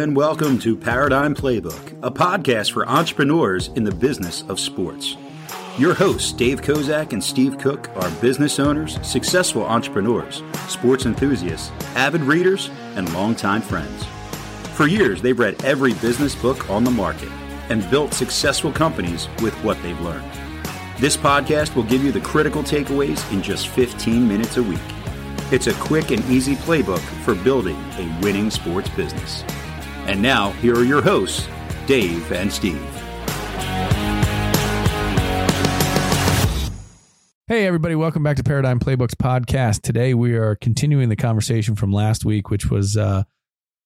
and welcome to Paradigm Playbook, a podcast for entrepreneurs in the business of sports. Your hosts, Dave Kozak and Steve Cook, are business owners, successful entrepreneurs, sports enthusiasts, avid readers, and longtime friends. For years, they've read every business book on the market and built successful companies with what they've learned. This podcast will give you the critical takeaways in just 15 minutes a week. It's a quick and easy playbook for building a winning sports business. And now, here are your hosts, Dave and Steve. Hey, everybody, welcome back to Paradigm Playbooks podcast. Today, we are continuing the conversation from last week, which was uh,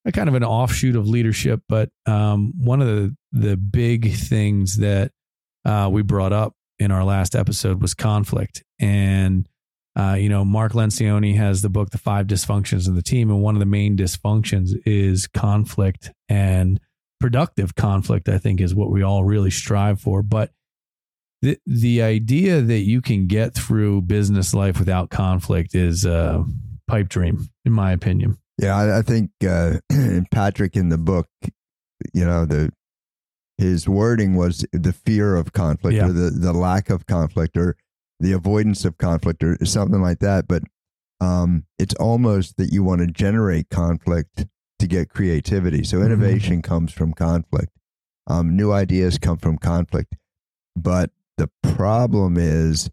a kind of an offshoot of leadership. But um, one of the, the big things that uh, we brought up in our last episode was conflict. And uh, you know, Mark Lencioni has the book, The Five Dysfunctions of the Team. And one of the main dysfunctions is conflict and productive conflict, I think, is what we all really strive for. But the, the idea that you can get through business life without conflict is a pipe dream, in my opinion. Yeah, I, I think uh, Patrick in the book, you know, the his wording was the fear of conflict yeah. or the, the lack of conflict or the avoidance of conflict or something like that. But um, it's almost that you want to generate conflict to get creativity. So mm-hmm. innovation mm-hmm. comes from conflict. Um, new ideas come from conflict. But the problem is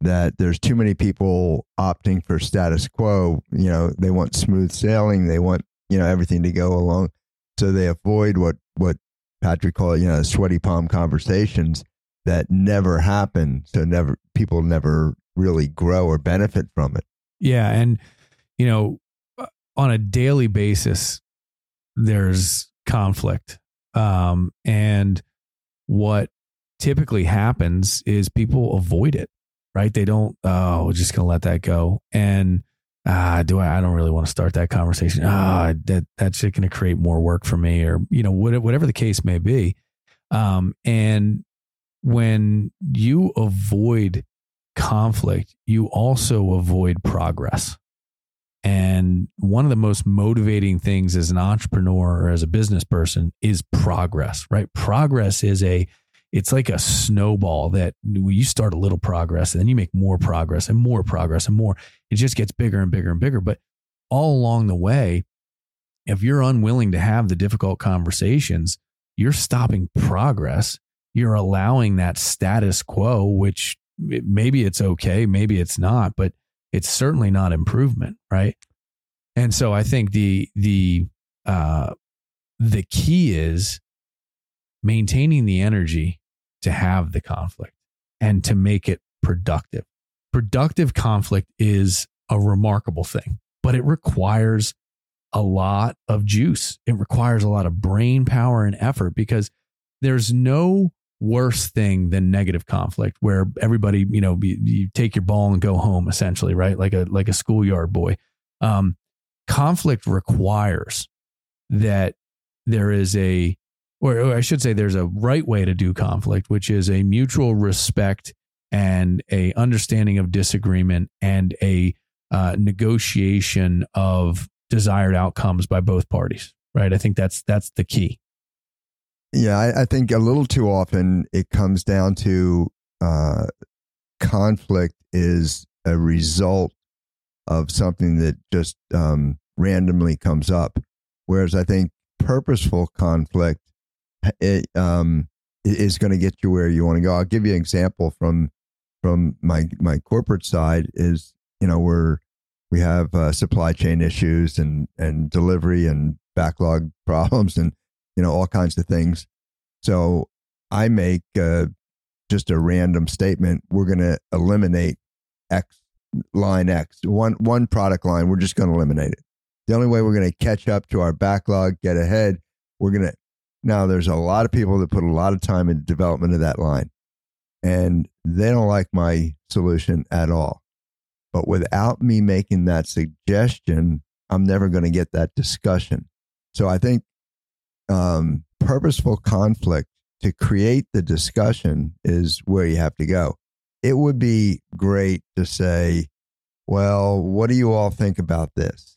that there's too many people opting for status quo. You know, they want smooth sailing. They want you know everything to go along, so they avoid what what Patrick called you know sweaty palm conversations that never happen. So never people never really grow or benefit from it. Yeah, and you know, uh, on a daily basis, there's conflict, um, and what typically happens is people avoid it. Right? They don't. Oh, we're just gonna let that go. And ah, do I? I don't really want to start that conversation. Ah, that that's going to create more work for me, or you know, whatever the case may be. Um, and when you avoid conflict, you also avoid progress. And one of the most motivating things as an entrepreneur or as a business person is progress, right? Progress is a, it's like a snowball that you start a little progress and then you make more progress and more progress and more. It just gets bigger and bigger and bigger. But all along the way, if you're unwilling to have the difficult conversations, you're stopping progress you're allowing that status quo, which maybe it's okay, maybe it's not, but it's certainly not improvement, right? And so I think the the uh, the key is maintaining the energy to have the conflict and to make it productive. Productive conflict is a remarkable thing, but it requires a lot of juice. It requires a lot of brain power and effort because there's no worse thing than negative conflict where everybody you know you, you take your ball and go home essentially right? Like a like a schoolyard boy. Um, conflict requires that there is a or I should say there's a right way to do conflict which is a mutual respect and a understanding of disagreement and a uh, negotiation of desired outcomes by both parties right? I think that's that's the key yeah, I, I, think a little too often it comes down to uh, conflict is a result of something that just um, randomly comes up. Whereas I think purposeful conflict it, um, is going to get you where you want to go. I'll give you an example from from my my corporate side. Is you know we're we have uh, supply chain issues and and delivery and backlog problems and you know, all kinds of things. So I make uh, just a random statement. We're going to eliminate X line X, one, one product line. We're just going to eliminate it. The only way we're going to catch up to our backlog, get ahead, we're going to. Now, there's a lot of people that put a lot of time in development of that line, and they don't like my solution at all. But without me making that suggestion, I'm never going to get that discussion. So I think um, purposeful conflict to create the discussion is where you have to go. It would be great to say, well, what do you all think about this?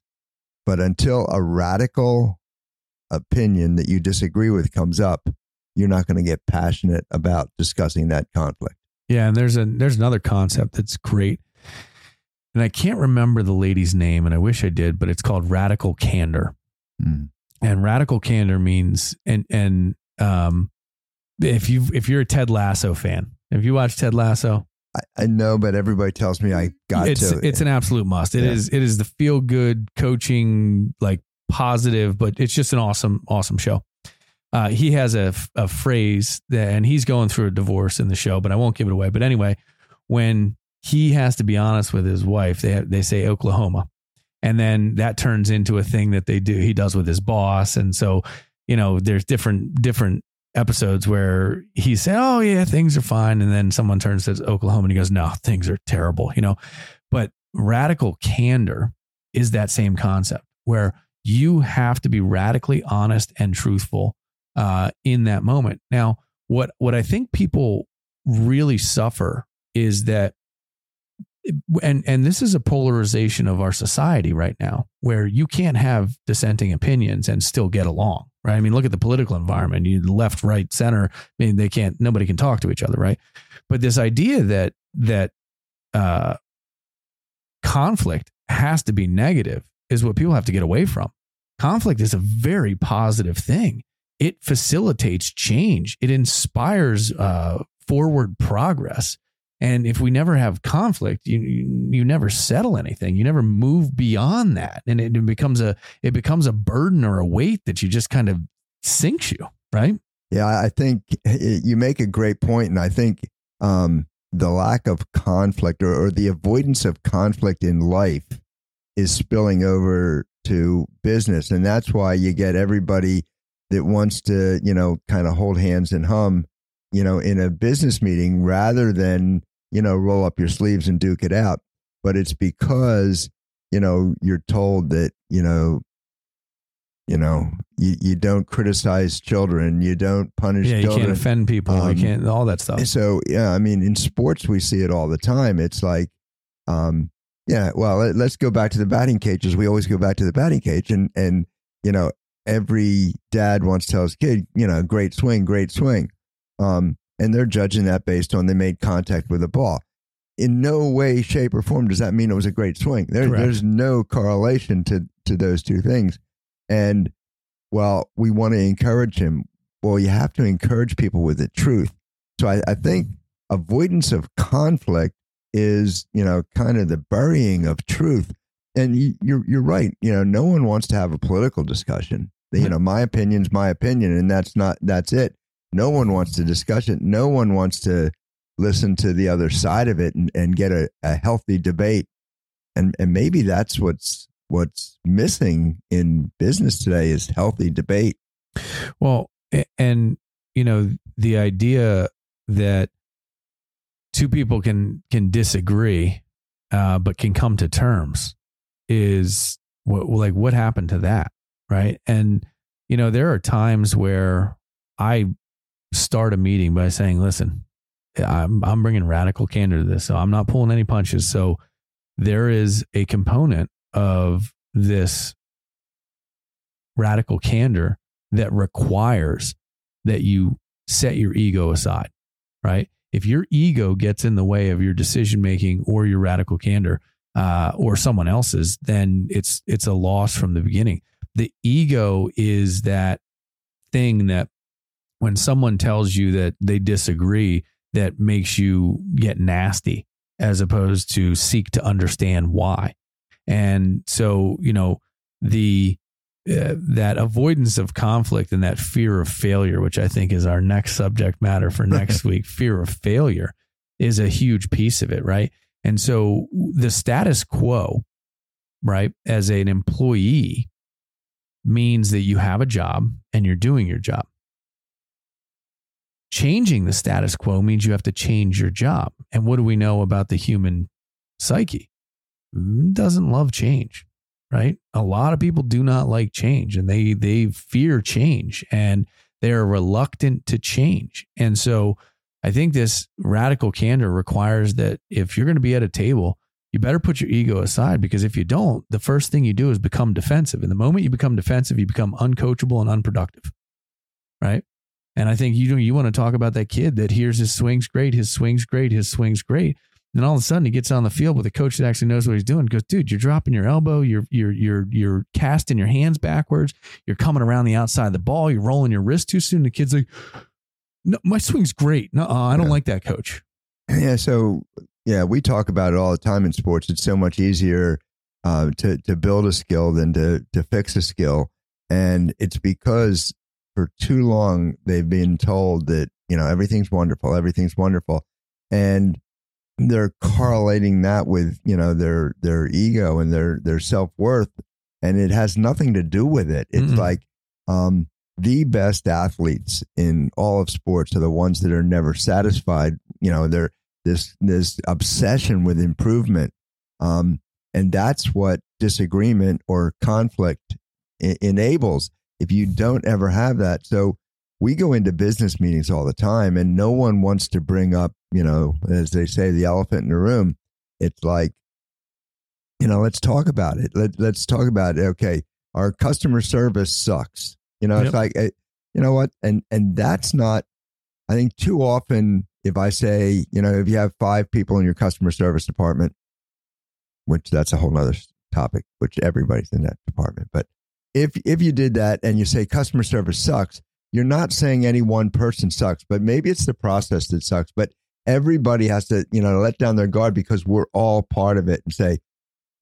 But until a radical opinion that you disagree with comes up, you're not going to get passionate about discussing that conflict. Yeah, and there's a there's another concept that's great. And I can't remember the lady's name and I wish I did, but it's called radical candor. Mm. And radical candor means and and um if you if you're a Ted Lasso fan, have you watched Ted Lasso? I, I know, but everybody tells me I got it's, to. It's an absolute must. It Yeah. is it is the feel good coaching like positive, but it's just an awesome awesome show. Uh, he has a, a phrase that, and he's going through a divorce in the show, but I won't give it away. But anyway, when he has to be honest with his wife, they they say Oklahoma, and then that turns into a thing that they do. He does with his boss, and so you know, there's different different episodes where he said, "Oh yeah, things are fine," and then someone turns to Oklahoma and he goes, "No, things are terrible," you know. But radical candor is that same concept where you have to be radically honest and truthful uh, in that moment. Now, what what I think people really suffer is that and and this is a polarization of our society right now where you can't have dissenting opinions and still get along right? I mean look at the political environment. You left right center i mean they can't nobody can talk to each other right? But this idea that that uh conflict has to be negative is what people have to get away from. Conflict is a very positive thing. It facilitates change. It inspires uh forward progress and if we never have conflict, you, you you never settle anything. You never move beyond that, and it becomes a it becomes a burden or a weight that you just kind of sinks you, right? Yeah, I think you make a great point, and I think um, the lack of conflict or, or the avoidance of conflict in life is spilling over to business, and that's why you get everybody that wants to, you know, kind of hold hands and hum, you know, in a business meeting rather than you know roll up your sleeves and duke it out. But it's because you know you're told that you know you know you, you don't criticize children you don't punish Yeah, you children can't offend people. Um, you can't all that stuff. so yeah i mean in sports we see it all the time it's like um yeah well let, let's go back to the batting cages we always go back to the batting cage and and you know every dad wants to tell his kid you know great swing great swing um and they're judging that based on they made contact with the ball. In no way shape or form does that mean it was a great swing. There, there's no correlation to to those two things. And well we want to encourage him well you have to encourage people with the truth. So I, I think avoidance of conflict is you know kind of the burying of truth. And you, you're you're right. You know no one wants to have a political discussion. You know my opinion's my opinion and that's not that's it no one wants to discuss it. No one wants to listen to the other side of it and, and get a, a healthy debate. And and maybe that's what's what's missing in business today is healthy debate. Well, and you know the idea that two people can can disagree, uh, but can come to terms is what like what happened to that, right? And you know there are times where I start a meeting by saying, "Listen, I'm I'm bringing radical candor to this, so I'm not pulling any punches." So there is a component of this radical candor that requires that you set your ego aside, right? If your ego gets in the way of your decision making or your radical candor uh, or someone else's, then it's it's a loss from the beginning. The ego is that thing that when someone tells you that they disagree, that makes you get nasty as opposed to seek to understand why. And so, you know, the uh, that avoidance of conflict and that fear of failure, which I think is our next subject matter for next week, fear of failure is a huge piece of it, right? And so the status quo, right, as an employee means that you have a job and you're doing your job. Changing the status quo means you have to change your job. And what do we know about the human psyche? Doesn't love change right? A lot of people do not like change and they they fear change and they're reluctant to change. And so I think this radical candor requires that if you're going to be at a table, you better put your ego aside because if you don't, the first thing you do is become defensive. And the moment you become defensive, you become uncoachable and unproductive. Right. And I think you know you want to talk about that kid that hears his swings great, his swings great, his swings great. And all of a sudden he gets on the field with a coach that actually knows what he's doing. Goes, dude, you're dropping your elbow, you're you're you're you're casting your hands backwards, you're coming around the outside of the ball, you're rolling your wrist too soon. The kid's like, No, my swing's great. No, I don't Yeah. like that, coach. Yeah, so yeah, we talk about it all the time in sports. It's so much easier uh, to to build a skill than to to fix a skill, and it's because for too long they've been told that you know everything's wonderful, everything's wonderful, and they're correlating that with you know their their ego and their their self worth, and it has nothing to do with it. It's Mm-mm. like um, the best athletes in all of sports are the ones that are never satisfied. You know, they're this this obsession with improvement, um, and that's what disagreement or conflict e- enables. If you don't ever have that, so we go into business meetings all the time, and no one wants to bring up, you know, as they say, the elephant in the room. It's like, you know, let's talk about it. Let let's talk about it. Okay, our customer service sucks. You know, Yep. it's like, eh, you know what, and and that's not. I think too often, if I say, you know, if you have five people in your customer service department, which that's a whole nother topic, which everybody's in that department. But if if you did that and you say customer service sucks, you're not saying any one person sucks, but maybe it's the process that sucks. But everybody has to, you know, let down their guard because we're all part of it and say,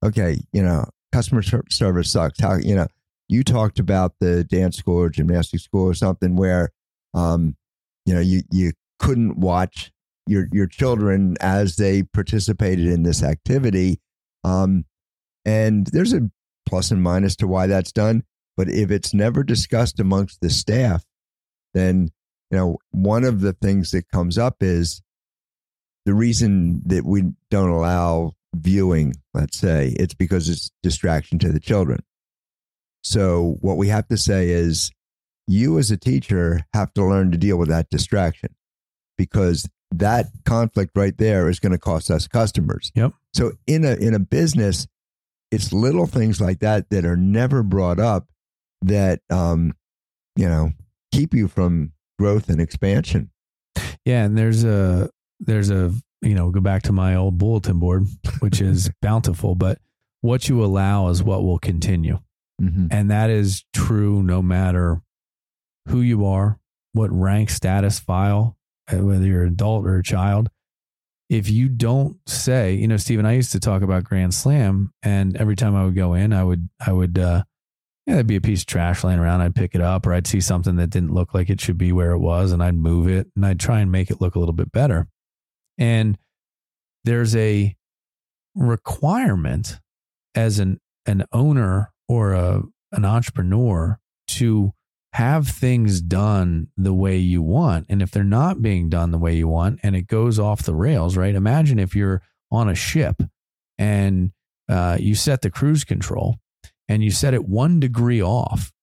okay, you know, customer ser- service sucks. How you know you talked about the dance school or gymnastics school or something where, um, you know, you you couldn't watch your your children as they participated in this activity, um, and there's a plus and minus to why that's done. But if it's never discussed amongst the staff, then you know one of the things that comes up is the reason that we don't allow viewing. Let's say it's because it's distraction to the children. So what we have to say is, you as a teacher have to learn to deal with that distraction because that conflict right there is going to cost us customers. Yep. So in a in a business, it's little things like that that are never brought up that um, you know keep you from growth and expansion. Yeah, and there's a there's a you know go back to my old bulletin board, which is bountiful, but what you allow is what will continue, Mm-hmm. and that is true no matter who you are, what rank, status, file, uh, whether you're an adult or a child. If you don't say, you know, Stephen, I used to talk about Grand Slam, and every time I would go in, I would I would uh, yeah, there'd be a piece of trash laying around. I'd pick it up, or I'd see something that didn't look like it should be where it was, and I'd move it, and I'd try and make it look a little bit better. And there's a requirement as an an owner or a an entrepreneur to have things done the way you want. And if they're not being done the way you want, and it goes off the rails, right? Imagine if you're on a ship and uh, you set the cruise control and you set it one degree off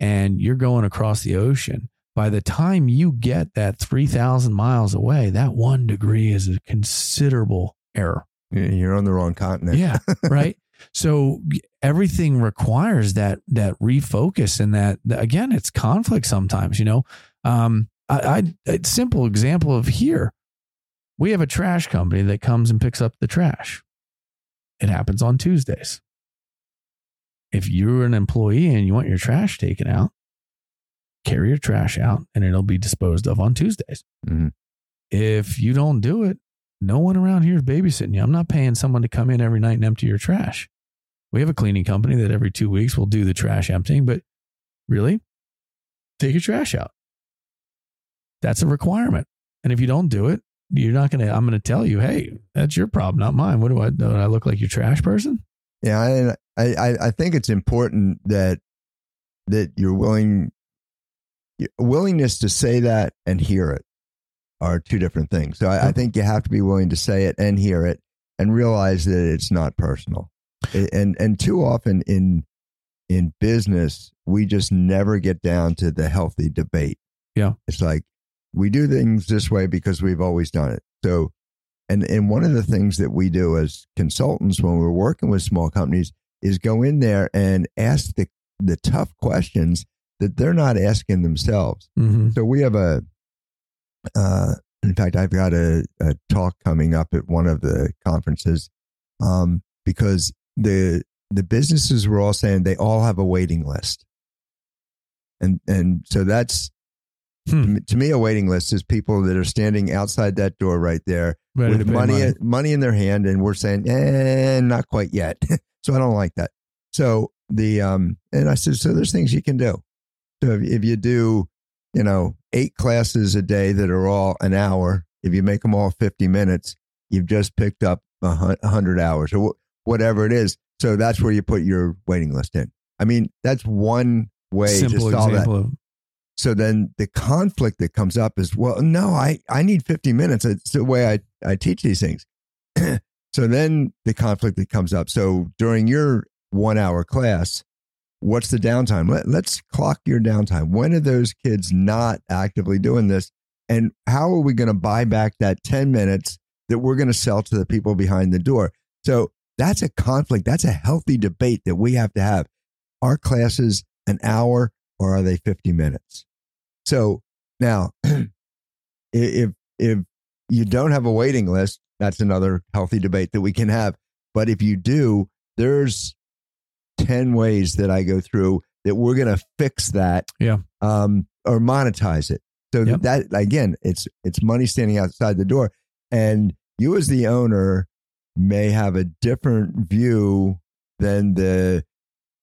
and you're going across the ocean, by the time you get that 3,000 miles away, that one degree is a considerable error. You're on the wrong continent. Yeah, right. So everything requires that that refocus and that again, it's conflict sometimes. You know, um, I, I a simple example of here, we have a trash company that comes and picks up the trash. It happens on Tuesdays. If you're an employee and you want your trash taken out, carry your trash out and it'll be disposed of on Tuesdays. Mhm. If you don't do it, no one around here is babysitting you. I'm not paying someone to come in every night and empty your trash. We have a cleaning company that every two weeks will do the trash emptying, but really, take your trash out. That's a requirement. And if you don't do it, you're not going to, I'm going to tell you, hey, that's your problem, not mine. What do I, do I look like your trash person? Yeah, I, I, I think it's important that that you're willing willingness to say that and hear it are two different things. So I, I think you have to be willing to say it and hear it and realize that it's not personal. And and too often in in business, we just never get down to the healthy debate. Yeah. It's like we do things this way because we've always done it. So And and one of the things that we do as consultants when we're working with small companies is go in there and ask the the tough questions that they're not asking themselves. Mm-hmm. So we have a, uh, in fact, I've got a, a talk coming up at one of the conferences um, because the the businesses were all saying they all have a waiting list, and and so that's Hmm. to me a waiting list is people that are standing outside that door right there Ready with pay money, money in their hand, and we're saying, eh, not quite yet. so I don't like that. So the um, and I said, so there's things you can do. So if, if you do, you know, eight classes a day that are all an hour, if you make them all 50 minutes, you've just picked up a hundred hours or wh- whatever it is. So that's where you put your waiting list in. I mean, that's one way Simple to solve that. example of So then the conflict that comes up is, well, no, I, I need 50 minutes. It's the way I, I teach these things. so then the conflict that comes up. So during your one hour class, what's the downtime? Let, let's clock your downtime. When are those kids not actively doing this? And how are we going to buy back that 10 minutes that we're going to sell to the people behind the door? So that's a conflict. That's a healthy debate that we have to have. Are classes an hour or are they 50 minutes? So now, if if you don't have a waiting list, that's another healthy debate that we can have. But if you do, there's 10 ways that I go through that we're going to fix that Yeah. um, or monetize it. So Yep. that again, it's it's money standing outside the door, and you as the owner may have a different view than the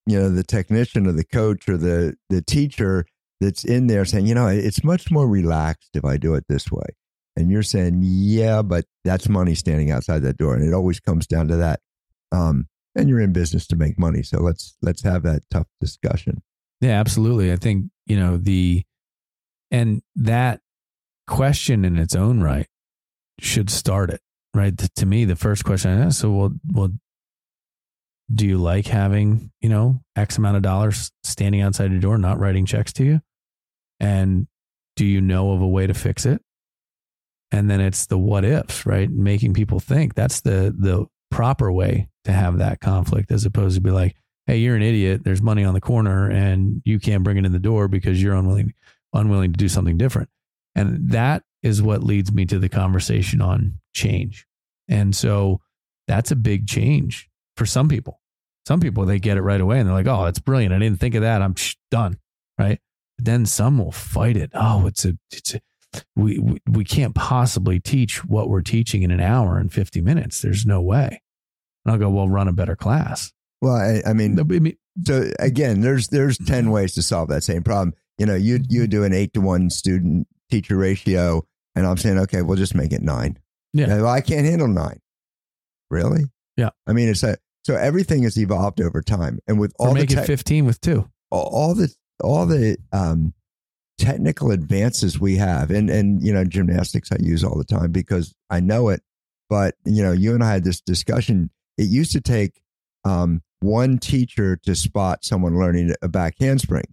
you know the technician or the coach or the the teacher that's in there saying, you know, it's much more relaxed if I do it this way. And you're saying, yeah, but that's money standing outside that door, and it always comes down to that. Um, and you're in business to make money, so let's let's have that tough discussion. Yeah, absolutely. I think, you know, the and that question in its own right should start it, right? To, me, the first question I ask, so well, well, do you like having, you know, X amount of dollars standing outside your door, not writing checks to you? And do you know of a way to fix it? And then it's the what ifs, right? Making people think that's the the proper way to have that conflict as opposed to be like, hey, you're an idiot. There's money on the corner and you can't bring it in the door because you're unwilling unwilling to do something different. And that is what leads me to the conversation on change. And so that's a big change for some people. Some people they get it right away and they're like, "Oh, that's brilliant. I didn't think of that. I'm done." Right? But then some will fight it. Oh, it's a it's a we, we we can't possibly teach what we're teaching in an hour and 50 minutes. There's no way. And I'll go, "Well, run a better class." Well, I, I mean, I mean, so again, there's there's ten ways to solve that same problem. You know, you you do an eight to one student teacher ratio, and I'm saying, okay, we'll just make it nine. Yeah. I can't handle nine. Really? Yeah. I mean, it's a so everything has evolved over time, and with or all the make it 15 with two. all all the all the um, technical advances we have, and and you know gymnastics I use all the time because I know it. But you know, you and I had this discussion. It used to take um, one teacher to spot someone learning a back handspring,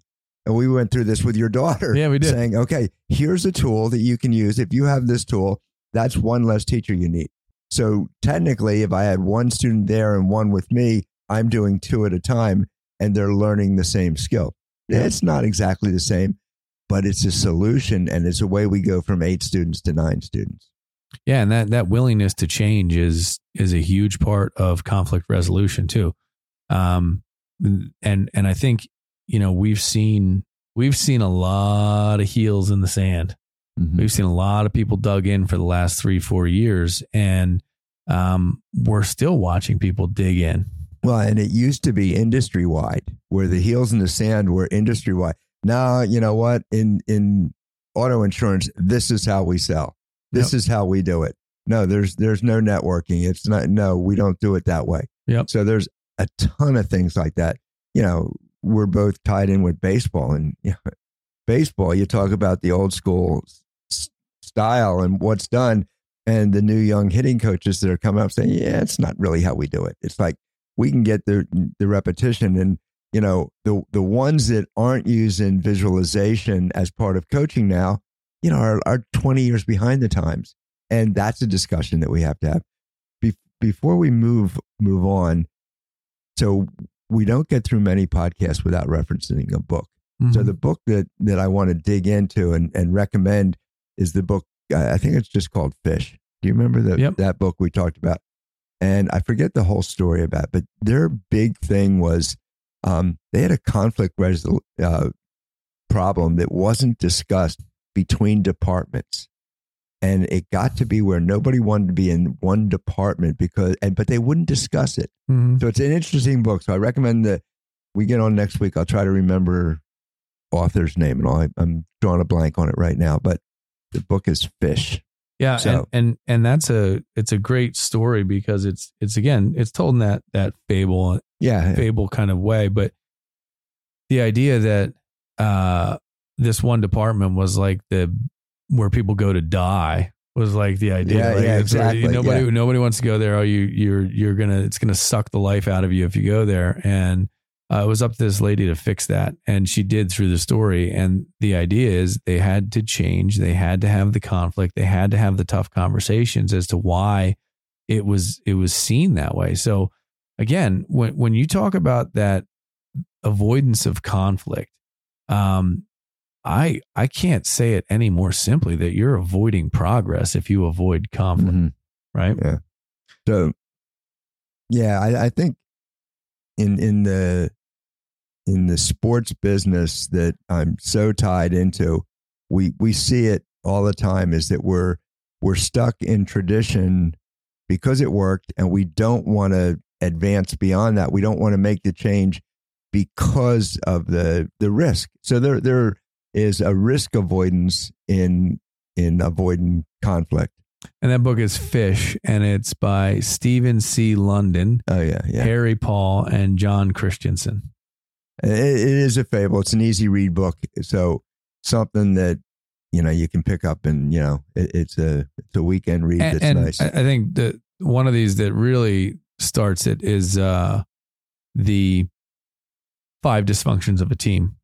and we went through this with your daughter. Yeah, we did. saying, okay, here's a tool that you can use. If you have this tool, that's one less teacher you need. So technically, if I had one student there and one with me, I'm doing two at a time, and they're learning the same skill. Yeah. It's not exactly the same, but it's a solution and it's a way we go from eight students to nine students. Yeah, and that that willingness to change is is a huge part of conflict resolution too. Um, and and I think you know we've seen we've seen a lot of heels in the sand. We've seen a lot of people dug in for the last three four years, and um, we're still watching people dig in. Well, and it used to be industry wide, where the heels in the sand were industry wide. Now, you know what? In in auto insurance, this is how we sell. This is how we do it. No, there's there's no networking. It's not. No, we don't do it that way. Yep. So there's a ton of things like that. You know, we're both tied in with baseball, and you know, baseball. You talk about the old school style and what's done, and the new young hitting coaches that are coming up saying, "Yeah, it's not really how we do it." It's like we can get the the repetition and you know the the ones that aren't using visualization as part of coaching now you know are, are 20 years behind the times and that's a discussion that we have to have Be- before we move move on. So we don't get through many podcasts without referencing a book. Mm-hmm. So the book that that I want to dig into and, and recommend is the book. I think it's just called Fish. Do you remember the, Yep. that book we talked about? And I forget the whole story about, it, but their big thing was um, they had a conflict resol- uh, problem that wasn't discussed between departments, and it got to be where nobody wanted to be in one department because, and but they wouldn't discuss it. Mhm. So it's an interesting book. So I recommend that we get on next week. I'll try to remember author's name and all. I'm drawing a blank on it right now, but the book is Fish. Yeah, So- and, and and that's a it's a great story because it's it's again it's told in that that fable Yeah, fable kind of way, but the idea that uh this one department was like the where people go to die was like the idea. Yeah, Like, yeah, exactly, Nobody yeah. nobody wants to go there. Oh, you you're you're gonna it's gonna suck the life out of you if you go there. And uh, it was up to this lady to fix that, and she did through the story. And the idea is they had to change. They had to have the conflict. They had to have the tough conversations as to why it was it was seen that way. So again, when when you talk about that avoidance of conflict, um, I I can't say it any more simply that you're avoiding progress if you avoid conflict, Mhm. right? Yeah. So, yeah, I, I think in in the in the sports business that I'm so tied into, we we see it all the time. Is that we're we're stuck in tradition because it worked, and we don't want to advance beyond that. We don't want to make the change because of the the risk. So there there is a risk avoidance in in avoiding conflict. And that book is Fish, and it's by Stephen C. Lundin, Oh yeah, yeah. Harry Paul, and John Christensen. It, it is a fable. It's an easy read book. So something that you know you can pick up and you know it, it's a it's a weekend read and, that's and nice. I, think that one of these that really starts it is uh, the five dysfunctions of a team.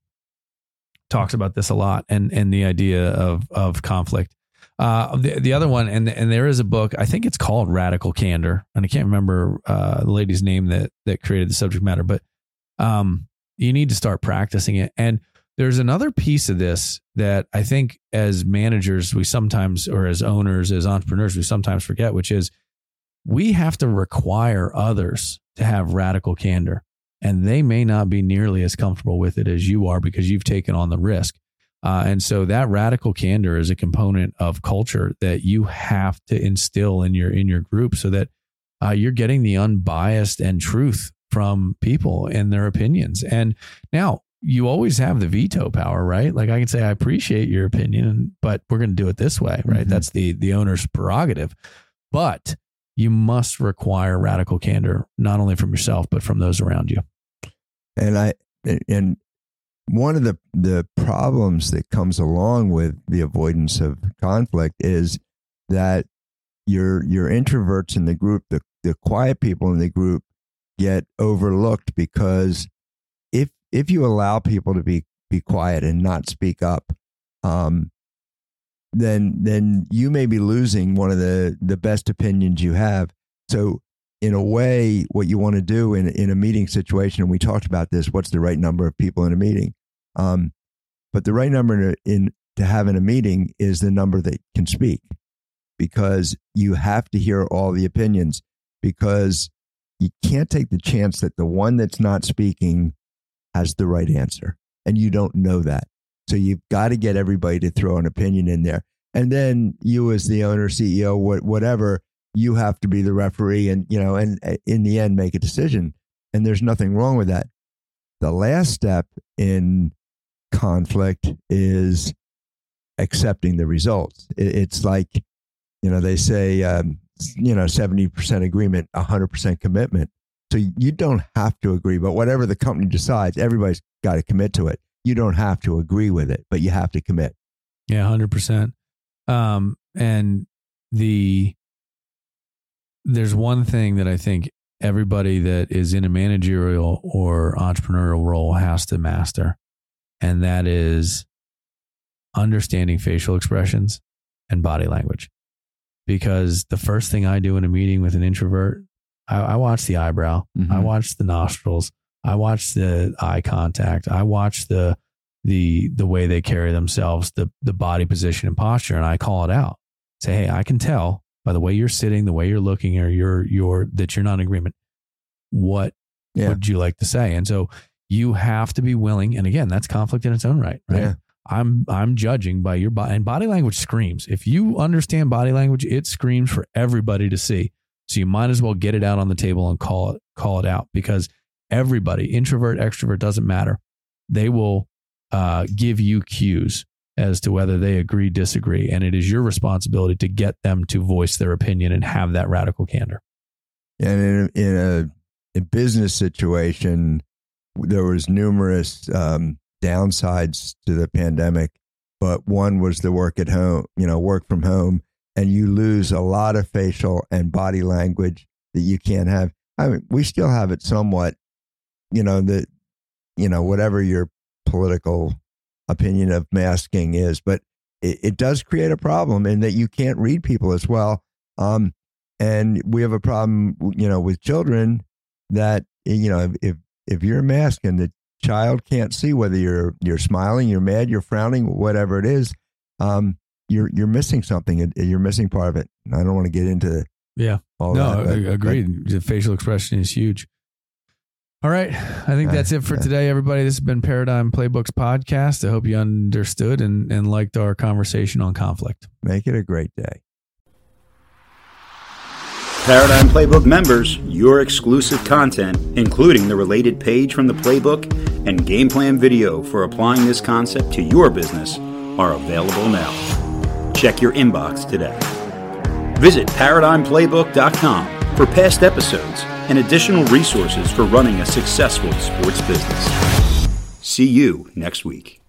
Talks about this a lot, and and the idea of of conflict. Uh, the the other one, and and there is a book. I think it's called Radical Candor, and I can't remember uh, the lady's name that that created the subject matter, but um, you need to start practicing it. And there's another piece of this that I think as managers, we sometimes, or as owners, as entrepreneurs, we sometimes forget, which is we have to require others to have radical candor. And they may not be nearly as comfortable with it as you are because you've taken on the risk. Uh, and so that radical candor is a component of culture that you have to instill in your in your group so that uh, you're getting the unbiased and truth from people and their opinions. And now you always have the veto power, right? Like I can say, I appreciate your opinion, but we're going to do it this way, right? Mhm. That's the the owner's prerogative. But you must require radical candor, not only from yourself but from those around you. and I and one of the the problems that comes along with the avoidance of conflict is that your your introverts in the group, the the quiet people in the group, get overlooked because if if you allow people to be be quiet and not speak up, um, then then you may be losing one of the the best opinions you have. So in a way, what you want to do in in a meeting situation, and we talked about this, what's the right number of people in a meeting? Um, but the right number in, in to have in a meeting is the number that can speak, because you have to hear all the opinions, because you can't take the chance that the one that's not speaking has the right answer, and you don't know that. So you've got to get everybody to throw an opinion in there, and then you, as the owner, CEO, whatever, you have to be the referee and you know and uh, in the end make a decision. And there's nothing wrong with that. The last step in conflict is accepting the results. It's like you know they say um, you know 70% agreement 100% commitment so you don't have to agree but whatever the company decides everybody's got to commit to it you don't have to agree with it but you have to commit Yeah, hundred percent. Um, and the there's one thing that I think everybody that is in a managerial or entrepreneurial role has to master, and that is understanding facial expressions and body language. Because the first thing I do in a meeting with an introvert, I, I watch the eyebrow, Mhm. I watch the nostrils, I watch the eye contact, I watch the the the way they carry themselves, the the body position and posture, and I call it out. Say, hey, I can tell by the way you're sitting, the way you're looking, or you're you're that you're not in agreement. What Yeah. would you like to say? And so you have to be willing. And again, that's conflict in its own right, right? Yeah. I'm I'm judging by your body and body language screams. If you understand body language, it screams for everybody to see. So you might as well get it out on the table and call it call it out because everybody, introvert, extrovert, doesn't matter. They will uh, give you cues as to whether they agree, disagree, and it is your responsibility to get them to voice their opinion and have that radical candor. And in a, in a, a business situation, there was numerous um, downsides to the pandemic, but one was the work at home, you know, work from home, and you lose a lot of facial and body language that you can't have. I mean, we still have it somewhat, you know, that, you know, whatever your political opinion of masking is, but it, it does create a problem in that you can't read people as well. Um, and we have a problem, you know, with children that you know if if you're masking, the child can't see whether you're you're smiling, you're mad, you're frowning, whatever it is, um, you're you're missing something. You're missing part of it. I don't want to get into Yeah. all no, that. but- I- agreed. the facial expression is huge. All right. I think that's it for yeah. today, everybody. This has been Paradigm Playbooks podcast. I hope you understood and, and liked our conversation on conflict. make it a great day. Paradigm Playbook members, your exclusive content, including the related page from the playbook and game plan video for applying this concept to your business, are available now. Check your inbox today. Visit ParadigmPlaybook.com for past episodes and additional resources for running a successful sports business. See you next week.